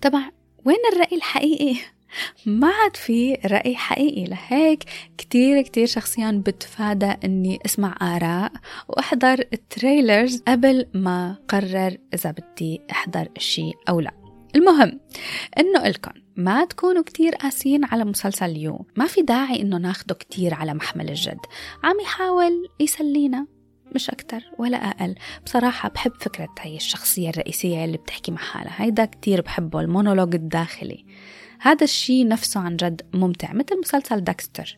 طبعا وين الرأي الحقيقي؟ ما عاد في رأي حقيقي لهيك. كتير كتير شخصيا بتفادى إني أسمع آراء وأحضر ال trailers قبل ما قرر إذا بدي أحضر الشي أو لا. المهم إنه إلكم ما تكونوا كتير قاسيين على مسلسل You ما في داعي إنه ناخده كتير على محمل الجد. عم يحاول يسلينا. مش أكتر ولا أقل. بصراحة بحب فكرة هي الشخصية الرئيسية اللي بتحكي مع حالها. هيدا كتير بحبه المونولوج الداخلي. هذا الشيء نفسه عن جد ممتع مثل مسلسل Dexter.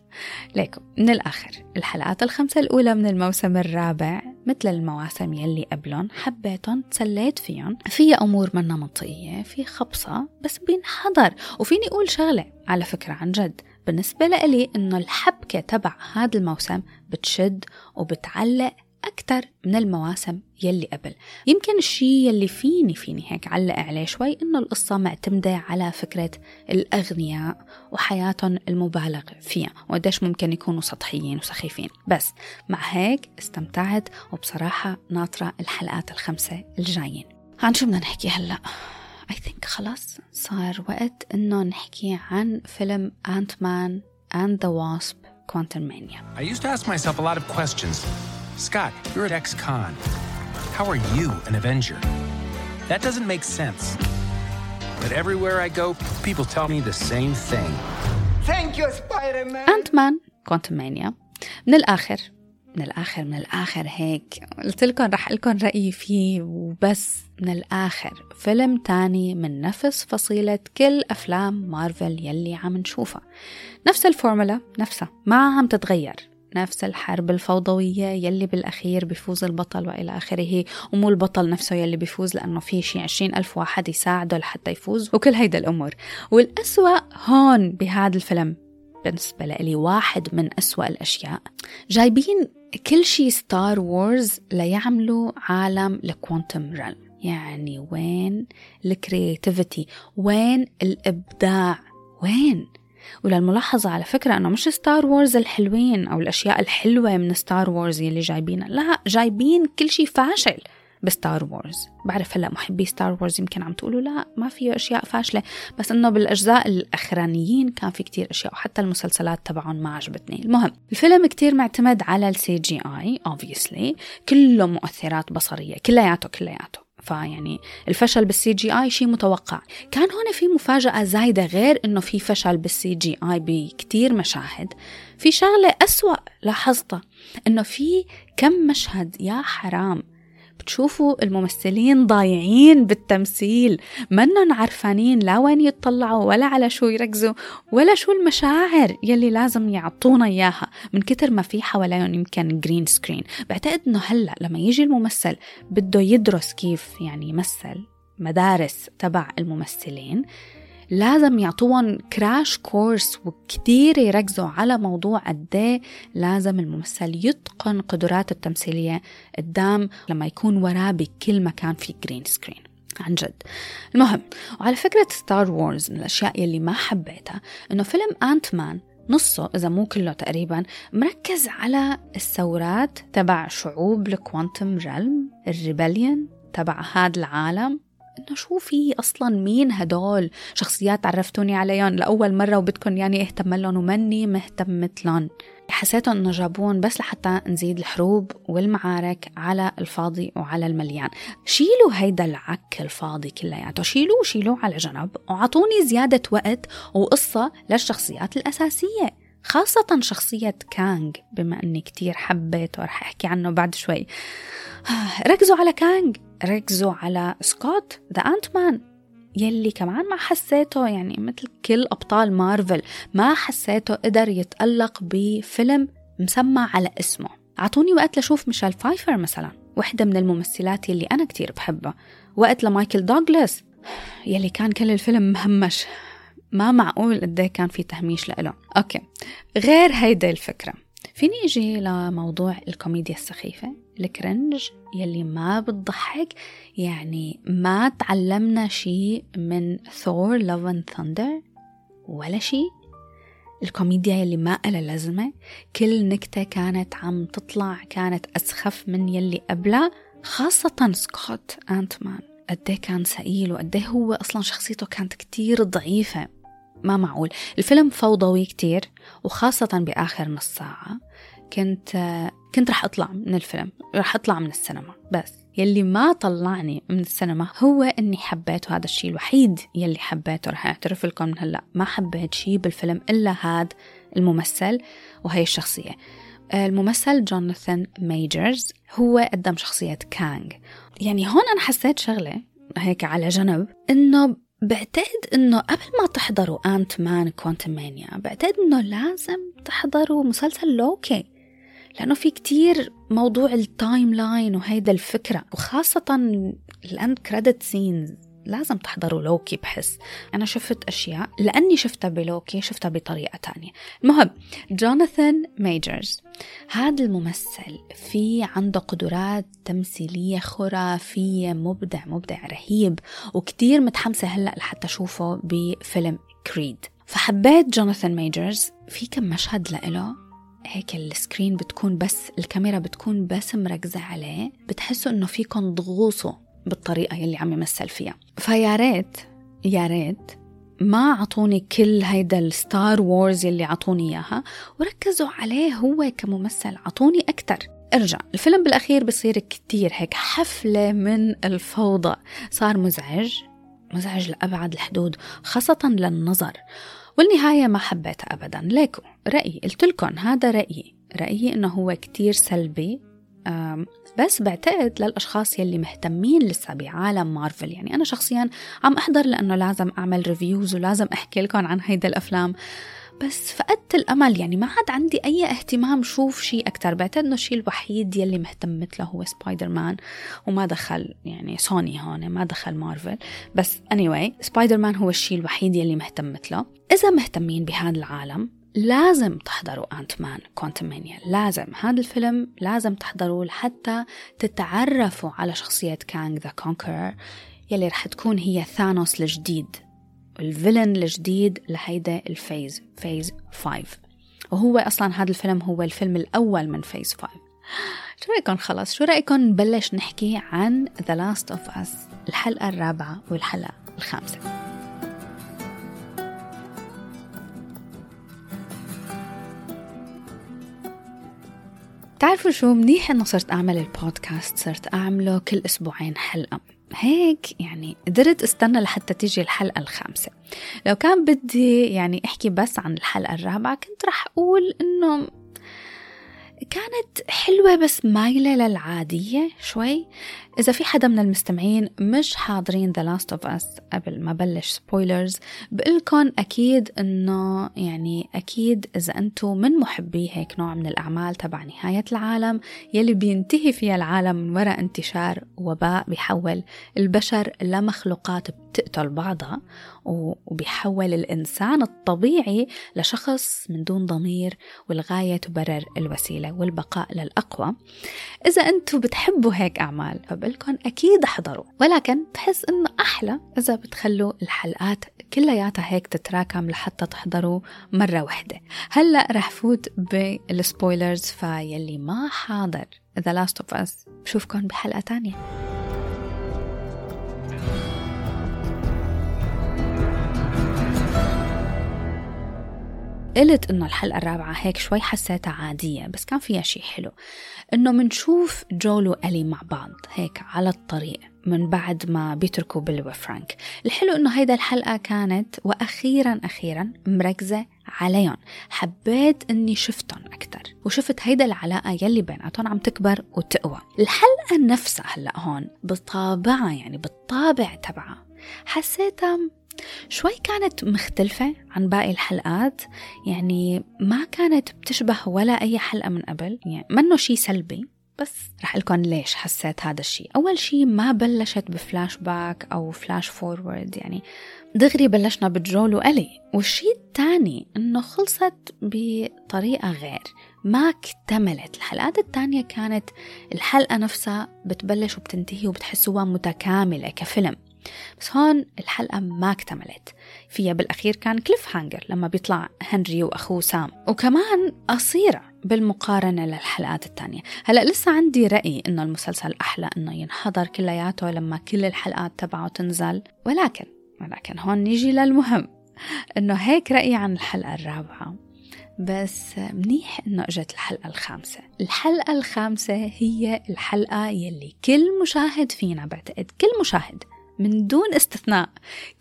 ليكم من الآخر الحلقات الخمسة الأولى من الموسم الرابع مثل المواسم يلي قبلهم حبيتهم تسليت فيهم. في أمور منا منطقية في خبصة بس بينحضر. وفيني أقول شغلة على فكرة عن جد. بالنسبة لإلي إنه الحبكة تبع هذا الموسم بتشد وبتعلق أكثر من المواسم يلي قبل. يمكن الشيء يلي فيني فيني هيك علق عليه شوي إنه القصة معتمدة على فكرة الأغنياء وحياتهم المبالغ فيها وقديش ممكن يكونوا سطحيين وسخيفين. بس مع هيك استمتعت وبصراحة ناطرة الحلقات الخمسة الجايين. عن شو بدنا نحكي هلأ؟ I think خلاص صار وقت إنه نحكي عن فيلم Ant-Man and the Wasp Quantumania. I used to ask myself a lot of questions. Scott, you're an ex-con. How are you an Avenger? That doesn't make sense. But everywhere I go, people tell me the same thing. Thank you, Spider-Man. Ant-Man Quantumania من الآخر من الآخر من الآخر هيك قلت لكم رح قلكم رأيي فيه وبس من الآخر فيلم تاني من نفس فصيلة كل أفلام مارفل يلي عم نشوفها نفس الفورمولا نفسها ما عم تتغير نفس الحرب الفوضوية يلي بالأخير بيفوز البطل وإلى آخره. ومو البطل نفسه يلي بيفوز لأنه في شي عشرين ألف واحد يساعده لحتى يفوز وكل هيدا الأمور. والأسوأ هون بهذا الفيلم بالنسبة لي واحد من أسوأ الأشياء. جايبين كل شي Star Wars ليعملوا عالم ل Quantum Realm يعني وين ال creativity وين الإبداع؟ وين؟ وللملاحظة على فكرة أنه مش Star Wars الحلوين أو الأشياء الحلوة من Star Wars يلي جايبينها لا جايبين كل شي فاشل ب Star Wars بعرف هلأ محبي Star Wars يمكن عم تقولوا لا ما فيه أشياء فاشلة بس إنه بالأجزاء الأخرانيين كان في كتير أشياء وحتى المسلسلات تبعهم ما عجبتني. المهم الفيلم كتير معتمد على ال CGI obviously كله مؤثرات بصرية كلياته كلياته. فيعني الفشل بال CGI شيء متوقع. كان هون في مفاجأة زايدة غير إنه في فشل بال CGI بكتير مشاهد. في شغلة أسوأ لاحظتها إنه في كم مشهد يا حرام بتشوفوا الممثلين ضايعين بالتمثيل. منن عرفانين لا وين يطلعوا ولا على شو يركزوا ولا شو المشاعر يلي لازم يعطونا إياها. من كتر ما في حواليهم يمكن green screen بعتقد إنه هلأ لما يجي الممثل بده يدرس كيف يعني يمثل مدارس تبع الممثلين لازم يعطوهم crash course وكتير يركزوا على موضوع قد إيش لازم الممثل يتقن قدراته التمثيلية قدام لما يكون وراه بكل مكان في green screen عن جد. المهم وعلى فكرة Star Wars من الأشياء يلي ما حبيتها إنه فيلم Ant-Man نصه إذا مو كله تقريبا مركز على الثورات تبع شعوب ال Quantum Realm ال rebellion تبع هذا العالم. إنه شو في أصلا؟ مين هدول؟ شخصيات عرفتوني عليهم لأول مرة وبدكم يعني أهتم لهم ومني مهتم فيهم حسيتهم إنه جابوهن بس لحتى نزيد الحروب والمعارك على الفاضي وعلى المليان. شيلوا هيدا العك الفاضي كلياته. شيلوه شيلوه على جنب وعطوني زيادة وقت وقصة للشخصيات الأساسية خاصة شخصية Kang بما أني كتير حبيت ورح أحكي عنه بعد شوي. ركزوا على Kang ركزوا على Scott the Ant-Man يلي كمان ما حسيته يعني مثل كل أبطال مارفل ما حسيته قدر يتألق بفيلم مسمى على اسمه. أعطوني وقت لشوف ميشيل فايفر مثلا وحدة من الممثلات يلي أنا كتير بحبها. وقت لمايكل دوغلاس يلي كان كل الفيلم مهمش. ما معقول قد كان في تهميش لإله. Okay غير هيدا الفكرة. فيني أجي لموضوع الكوميديا السخيفة؟ ال cringe يلي ما بتضحك يعني ما تعلمنا شيء من Thor Love and Thunder ولا شيء الكوميديا يلي ما لها لازمة. كل نكتة كانت عم تطلع كانت أسخف من يلي قبلها خاصة سكوت أنت مان قد كان سئيل وقد هو أصلا شخصيته كانت كتير ضعيفة. ما معقول. الفيلم فوضوي كتير وخاصة بآخر نص ساعة. كنت كنت رح أطلع من الفيلم رح أطلع من السينما. بس يلي ما طلعني من السينما هو إني حبيته هذا الشيء الوحيد يلي حبيته. رح أعترف لكم من هلأ ما حبيت شيء بالفيلم إلا هذا الممثل وهي الشخصية. الممثل جوناثان ميجرز هو قدم شخصية كانج يعني هون أنا حسيت شغلة هيك على جنب إنه بعتقد إنه قبل ما تحضروا Ant-Man Quantumania بعتقد إنه لازم تحضروا مسلسل لوكي لأنه في كتير موضوع ال timeline وهيدا الفكرة وخاصة ال end credit scenes لازم تحضروا لوكي بحس. أنا شفت أشياء لأني شفتها بلوكي شفتها بطريقة تانية. المهم جوناثان ميجرز هذا الممثل في عنده قدرات تمثيلية خرافية مبدع مبدع رهيب وكتير متحمسة هلأ لحتى أشوفه بفيلم كريد فحبيت جوناثان ميجرز في كم مشهد لإله؟ هيك ال screen بتكون بس الكاميرا بتكون بس مركزة عليه بتحسوا إنه فيكم تغوصوا بالطريقة يلي عم يمثل فيها. فيا ريت يا ريت ما عطوني كل هيدا الستار وورز يلي عطوني إياها وركزوا عليه هو كممثل عطوني أكثر أرجع الفيلم بالأخير بصير كتير هيك حفلة من الفوضى. صار مزعج مزعج لأبعد الحدود خاصة للنظر. والنهاية ما حبيتها أبدا. ليكو رأيي قلت لكم هذا رأيي. رأيي إنه هو كتير سلبي. بس بعتقد للأشخاص يلي مهتمين لسه بعالم مارفل. يعني أنا شخصيا عم أحضر لأنه لازم أعمل reviews ولازم أحكي لكم عن هيدا الأفلام. بس فقدت الأمل يعني ما عاد عندي أي اهتمام شوف شيء أكتر. بعتقد إنه الشيء الوحيد يلي مهتمت له هو سبايدر مان وما دخل يعني سوني هون ما دخل مارفل. بس anyway سبايدر مان هو الشيء الوحيد يلي مهتمت له إذا مهتمين بهذا العالم لازم تحضروا Ant-Man Quantumania لازم. هذا الفيلم لازم تحضروه لحتى تتعرفوا على شخصية Kang the Conqueror يلي رح تكون هي ثانوس الجديد. ال villain الجديد لهيدا ال phase phase 5 وهو أصلا هذا الفيلم هو الفيلم الأول من phase 5 شو رأيكم خلص؟ شو رأيكم نبلش نحكي عن The Last of Us الحلقة الرابعة والحلقة الخامسة؟ تعرفوا شو؟ منيح إنه صرت أعمل البودكاست صرت أعمله كل أسبوعين حلقة. هيك يعني قدرت استنى لحتى تيجي الحلقة الخامسة. لو كان بدي يعني أحكي بس عن الحلقة الرابعة كنت رح أقول إنه كانت حلوة بس مايلة للعادية شوي. إذا في حدا من المستمعين مش حاضرين The Last of Us قبل ما بلش سبويلرز بقلكن أكيد إنه يعني أكيد إذا أنتم من محبي هيك نوع من الأعمال تبع نهاية العالم يلي بينتهي فيها العالم من وراء انتشار وباء بيحول البشر لمخلوقات بتقتل بعضها وبيحول الإنسان الطبيعي لشخص من دون ضمير والغاية تبرر الوسيلة والبقاء للأقوى. إذا أنتم بتحبوا هيك أعمال أكيد احضروا ولكن بحس إنه أحلى إذا بتخلوا الحلقات كلياتها هيك تتراكم لحتى تحضروا مرة واحدة. هلأ رح فوت بال spoilers فيلي ما حاضر. The Last of Us. بشوفكن بحلقة تانية. قلت إنه الحلقة الرابعة هيك شوي حسيتها عادية بس كان فيها شي حلو. إنه منشوف جول وألي مع بعض هيك على الطريق من بعد ما بيتركوا بيل وفرانك. الحلو إنه هيدا الحلقة كانت وأخيرا أخيرا مركزة عليهم. حبيت إني شفتهم أكثر وشفت هيدا العلاقة يلي بيناتهم عم تكبر وتقوى. الحلقة نفسها هلأ هون بطابعها يعني بالطابع تبعها حسيتها شوي كانت مختلفة عن باقي الحلقات. يعني ما كانت بتشبه ولا أي حلقة من قبل. يعني منه شي سلبي بس رح قلكم ليش حسيت هذا الشيء أول شيء ما بلشت بفلاش باك أو flash forward. يعني دغري بلشنا بجول وألي. والشيء الثاني إنه خلصت بطريقة غير. ما اكتملت. الحلقات الثانية كانت الحلقة نفسها بتبلش وبتنتهي وبتحسوها متكاملة كفيلم. بس هون الحلقة ما اكتملت. فيها بالأخير كان cliffhanger لما بيطلع هنري وأخوه سام. وكمان قصيرة بالمقارنة للحلقات الثانية هلأ لسه عندي رأي إنه المسلسل أحلى إنه ينحضر كلياته لما كل الحلقات تبعه تنزل. ولكن ولكن هون نيجي للمهم. إنه هيك رأيي عن الحلقة الرابعة. بس منيح إنه إجت الحلقة الخامسة. الحلقة الخامسة هي الحلقة يلي كل مشاهد فينا بعتقد كل مشاهد من دون استثناء.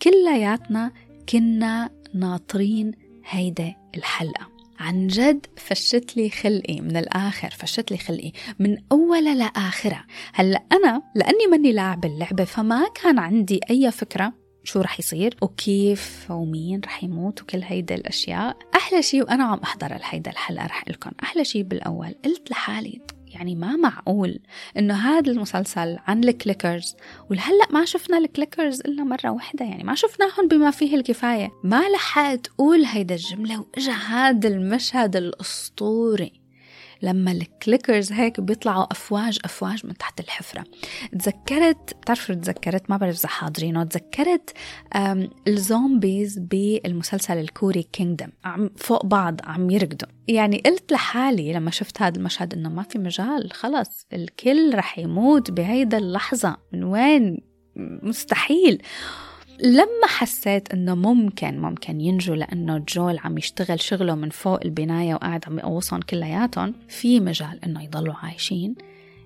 كلياتنا كنا ناطرين هيدا الحلقة. عن جد فشت لي خلقي من الآخر فشت لي خلقي من أولها لآخرها هلأ أنا لأني ماني لاعب اللعبة فما كان عندي أي فكرة شو رح يصير وكيف ومين رح يموت وكل هيدا الأشياء. أحلى شيء وأنا عم أحضر هيدا الحلقة رح قلكم. أحلى شيء بالأول. قلت لحالي. يعني ما معقول إنه هذا المسلسل عن ال clickers. ولهلأ ما شفنا ال clickers إلا مرة واحدة يعني ما شفناهم بما فيه الكفاية. ما لحقت أقول هيدا الجملة وإجا هذا المشهد الأسطوري. لما ال clickers هيك بيطلعوا أفواج أفواج من تحت الحفرة. تذكرت بتعرفوا تذكرت؟ ما بعرف إذا حاضرينه. تذكرت ال zombies بالمسلسل الكوري Kingdom عم فوق بعض عم يركضوا يعني قلت لحالي لما شفت هذا المشهد إنه ما في مجال. خلص الكل رح يموت بهيدا اللحظة. من وين؟ مستحيل. لما حسيت إنه ممكن ممكن ينجوا لأنه جول عم يشتغل شغله من فوق البناية وقاعد عم يقوصهم كلياتهم في مجال إنه يضلوا عايشين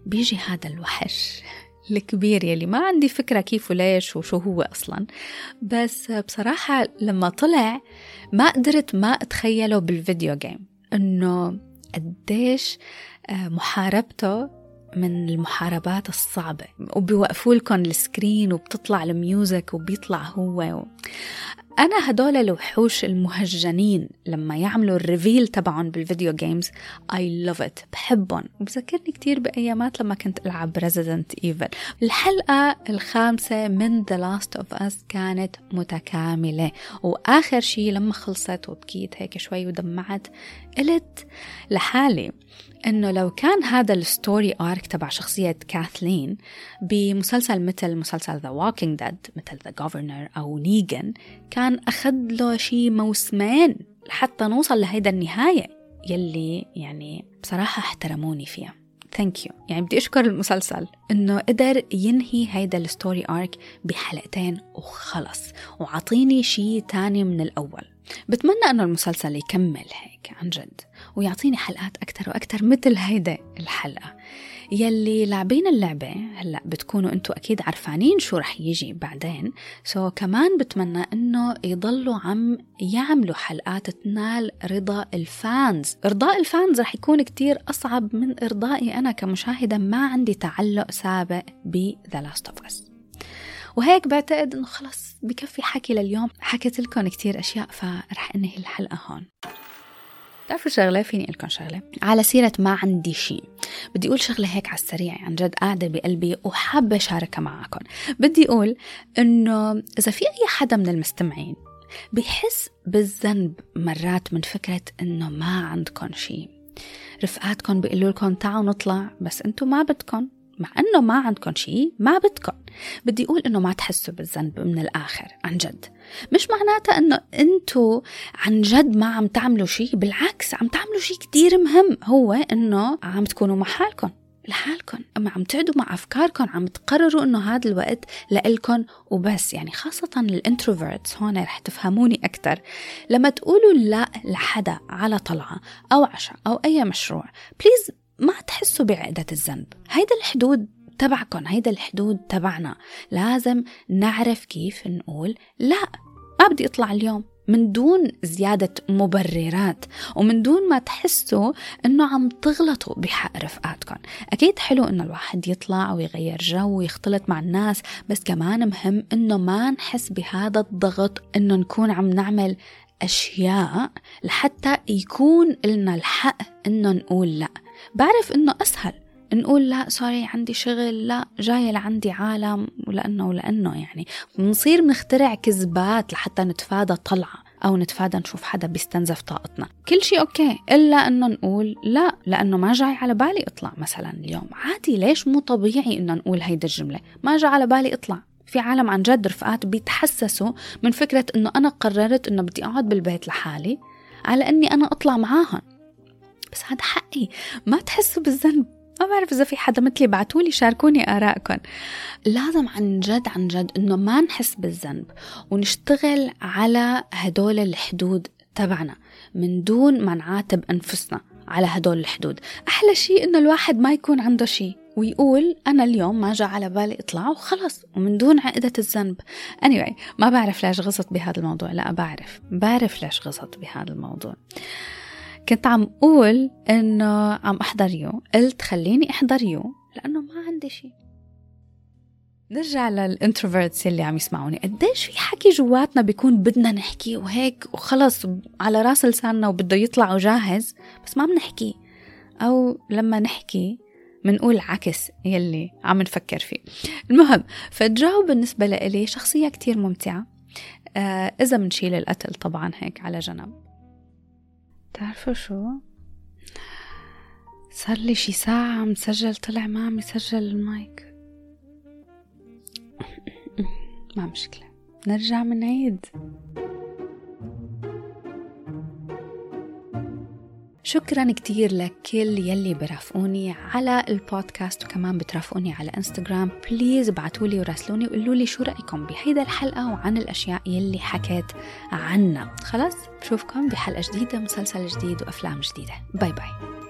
بيجي هذا الوحش الكبير يلي ما عندي فكرة كيف وليش وشو هو أصلا. بس بصراحة لما طلع ما قدرت ما أتخيله بال video game إنه قديش محاربته من المحاربات الصعبة وبيوقفوا لكم ال screen وبتطلع ال music وبيطلع هو. أنا هدول الوحوش المهجنين لما يعملوا ال reveal تبعهم بال video games I love it. بحبهم. وبذكرني كتير بأيامات لما كنت ألعب Resident Evil. الحلقة الخامسة من The Last of Us كانت متكاملة. وآخر شي لما خلصت وبكيت هيك شوي ودمعت قلت لحالي إنه لو كان هذا ال story arc تبع شخصية كاثلين بمسلسل مثل مسلسل The Walking Dead مثل The Governor أو نيجن كان أخذ له شي موسمين لحتى نوصل لهيدا النهاية يلي يعني بصراحة احترموني فيها. thank you يعني بدي أشكر المسلسل إنه قدر ينهي هيدا ال story arc بحلقتين وخلص وعطيني شي تاني من الأول. بتمنى إنه المسلسل يكمل هيك عن جد. ويعطيني حلقات أكثر وأكثر مثل هيدا الحلقة. يلي لاعبين اللعبة هلأ بتكونوا أنتوا أكيد عرفانين شو رح يجي بعدين. so so, كمان بتمنى إنه يضلوا عم يعملوا حلقات تنال رضا ال fans. إرضاء ال fans رح يكون كتير أصعب من إرضائي أنا كمشاهدة. ما عندي تعلق سابق ب The Last of Us. وهيك بعتقد إنه خلص بكفي حكي لليوم. حكيت لكم كتير أشياء فرح أنهي الحلقة هون. بتعرفوا شغلة؟ فيني لكم شغلة. على سيرة ما عندي شيء بدي أقول شغلة هيك على السريع عن جد قاعدة بقلبي وحابة أشاركها معكم. بدي أقول إنه إذا في أي حدا من المستمعين بحس بالذنب مرات من فكرة إنه ما عندكم شيء رفقاتكم بيقولوا لكم تعالوا نطلع بس أنتم ما بدكم. مع إنه ما عندكم شيء ما بدكم بدي أقول إنه ما تحسوا بالذنب من الآخر عن جد. مش معناتها إنه أنتو عن جد ما عم تعملوا شيء بالعكس عم تعملوا شيء كتير مهم. هو إنه عم تكونوا مع حالكم لحالكم لما عم تعدوا مع أفكاركم عم تقرروا إنه هذا الوقت لإلكم وبس يعني خاصة ال introverts هون رح تفهموني أكثر لما تقولوا لا لحدا على طلعة أو عشاء أو أي مشروع please ما تحسوا بعقدة الذنب. هيدا الحدود تبعكم هيدا الحدود تبعنا. لازم نعرف كيف نقول لا ما بدي اطلع اليوم. من دون زيادة مبررات ومن دون ما تحسوا إنه عم تغلطوا بحق رفقاتكم أكيد حلو إنه الواحد يطلع ويغير جو ويختلط مع الناس بس كمان مهم إنه ما نحس بهذا الضغط إنه نكون عم نعمل أشياء لحتى يكون لنا الحق إنه نقول لا. بعرف إنه أسهل. نقول لا sorry عندي شغل لا جاية لعندي عالم ولأنه ولأنه يعني. بنصير نخترع كذبات لحتى نتفادى طلعة أو نتفادى نشوف حدا بيستنزف طاقتنا. كل شيء okay. إلا أنه نقول لا لأنه ما جاي على بالي أطلع مثلا اليوم. عادي ليش مو طبيعي أنه نقول هيدا الجملة؟ ما جاء على بالي أطلع في عالم عن جد رفقات بيتحسسوا من فكرة أنه أنا قررت أنه بدي أقعد بالبيت لحالي على أني أنا أطلع معاهم بس هذا حقي. ما تحسوا بالذنب. ما بعرف إذا في حدا مثلي بعتولي شاركوني آرائكم لازم عن جد عن جد إنه ما نحس بالذنب ونشتغل على هدول الحدود تبعنا من دون ما نعاتب أنفسنا على هدول الحدود. أحلى شيء إنه الواحد ما يكون عنده شيء ويقول أنا اليوم ما جاء على بالي إطلع وخلص ومن دون عقدة الذنب. Anyway ما بعرف ليش غصت بهذا الموضوع. لا بعرف. بعرف ليش غصت بهذا الموضوع. كنت عم أقول إنه عم أحضر You. قلت خليني أحضر You. لأنه ما عندي شيء نرجع لل introverts اللي عم يسمعوني. قديش في حكي جواتنا بيكون بدنا نحكي وهيك وخلص على راس لساننا وبده يطلع وجاهز بس ما بنحكي أو لما نحكي منقول عكس يلي عم نفكر فيه. المهم فجاو بالنسبة لإلي شخصية كتير ممتعة. آه إذا منشيل القتل طبعا هيك على جنب. تعرفوا شو؟ صار لي شي ساعة عم سجل طلع ما عم يسجل المايك. ما مشكلة. نرجع من شكرا كتير لكل يلي برافقوني على البودكاست وكمان بترافقوني على إنستغرام. please ابعتولي وراسلوني وقولوا لي شو رأيكم بهيدا الحلقة وعن الأشياء يلي حكيت عنها. خلاص بشوفكم بحلقة جديدة مسلسل جديد وأفلام جديدة. باي باي